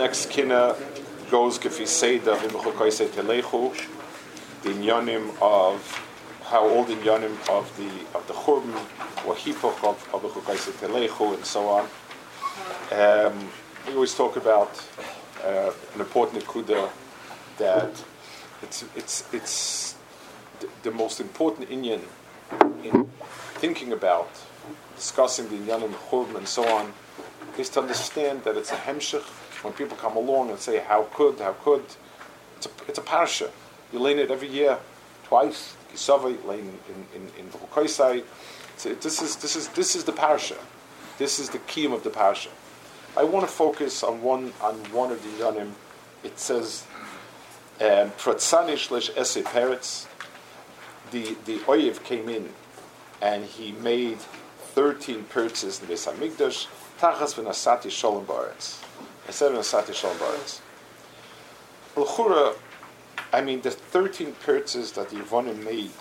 next kina goes Gefi Seida V'Mechukoisei Telechu, the inyanim of how all the inyanim of the of the churban or hipok of of Mechukoisei Telechu and so on. Um, we always talk about uh, an important kuda that it's it's it's the, the most important inyan in thinking about discussing the inyanim churban and so on is to understand that it's a hemshich when people come along and say, how could, how could, it's a, it's a parasha. You learn it every year, twice, Kisava, you learn in, in, in Vukoisai. So this is, this, is, this is the parasha. This is the key of the parasha. I want to focus on one, on one of the yanim. It says, um, Pratsanish lesh ese peretz. The, the Oyev came in and he made 13 purchases in the HaMikdash, tachas v'nasati shalom ba'aretz. I said v'nasati shalom ba'aretz. L'chura, I mean, the 13 purchases that the made,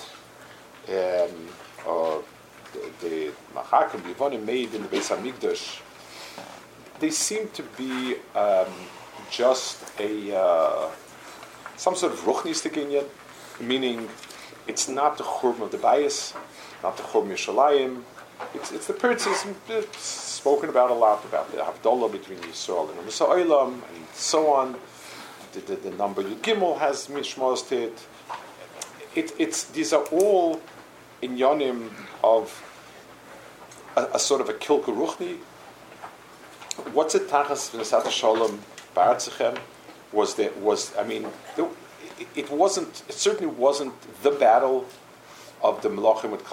um, or the, Machakim, the made in the Beis HaMikdash, they seem to be um, just a, uh, some sort of ruchnistik inyan, meaning it's not the churban of the bias, not the churban Yishalayim, it's, it's the it's spoken about a lot about the Havdalah between Yisrael and Olam and so on. The, the, the number Gimel has mishmos it. it. It's these are all inyanim of a, a, sort of a kilka ruchni. What's it tachas v'nesat shalom? Was there was I mean it, it wasn't it certainly wasn't the battle of the Melachim of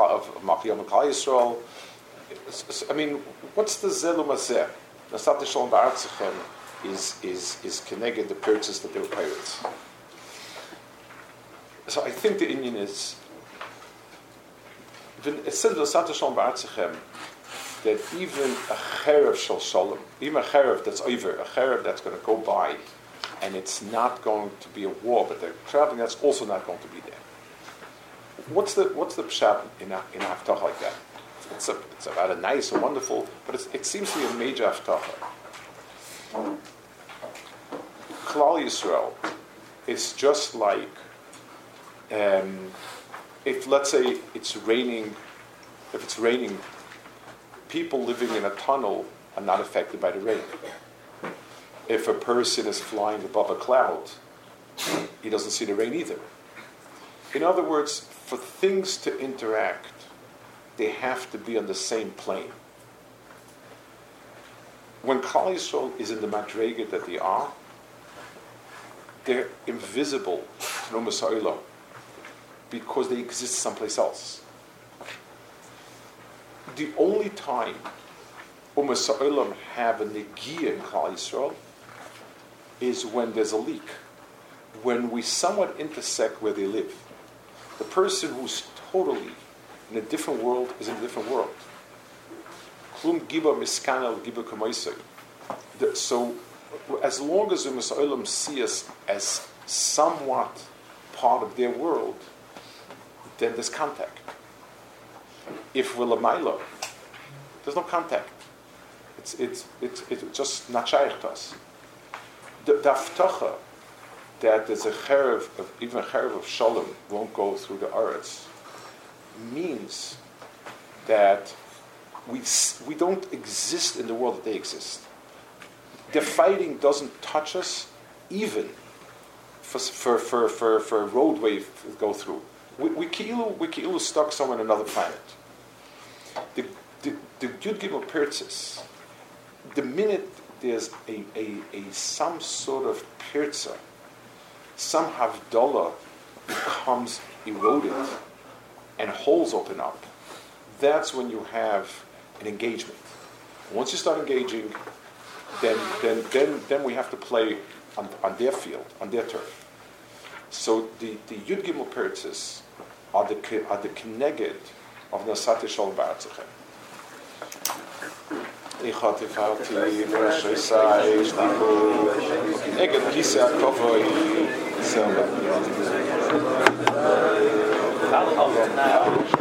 Machiyam and Kal Yisrael. I mean, what's the Zelum Azeh? Nasat Shalom Ba'atzichem is is is connected the purchase that they were pirates. So I think the inyan is. It says Nasat Shalom Ba'atzichem that even a cherev shal shalom, even a cherev that's over, a cherev that's going to go by, and it's not going to be a war, but they're traveling, that's also not going to be there. What's the what's the pshat in a, in a haftach like that? It's, a, it's about a nice and wonderful, but it seems to be a major haftacha. Klal Yisrael is just like um, if let's say it's raining, if it's raining, people living in a tunnel are not affected by the rain. If a person is flying above a cloud, he doesn't see the rain either. In other words, for things to interact, they have to be on the same plane. When Klal Yisrael is in the Madrega that they are, they're invisible to because they exist someplace else. The only time Umm have a negia in Klal Yisrael is when there's a leak, when we somewhat intersect where they live. The person who's totally in a different world is in a different world. Klum giba miskanel giba. So, as long as the Masa'olam see us as somewhat part of their world, then there's contact. If we're Lamaila, there's no contact. It's, it's, it's, it's just not to us. The, the aftacha that there's a cherev of even a cherev of shalom won't go through the aretz means that we we don't exist in the world that they exist. The fighting doesn't touch us, even for for for for, for a roadway to go through. We we we ki'ilu stuck somewhere on another planet. The the, the Yud Gimel Pirtzis, the minute there's a, a, a some sort of pirza some Havdalah becomes eroded and holes open up, that's when you have an engagement. Once you start engaging, then, then, then, then we have to play on, on their field, on their turf. So the, the Yud Gimel Peritzis are the, are the Keneged of Nasati Shalom Baratzichem. איך האט געפאלט די פרעשע סייז די קול איך גיט קיסע קופוי סעמע Thank.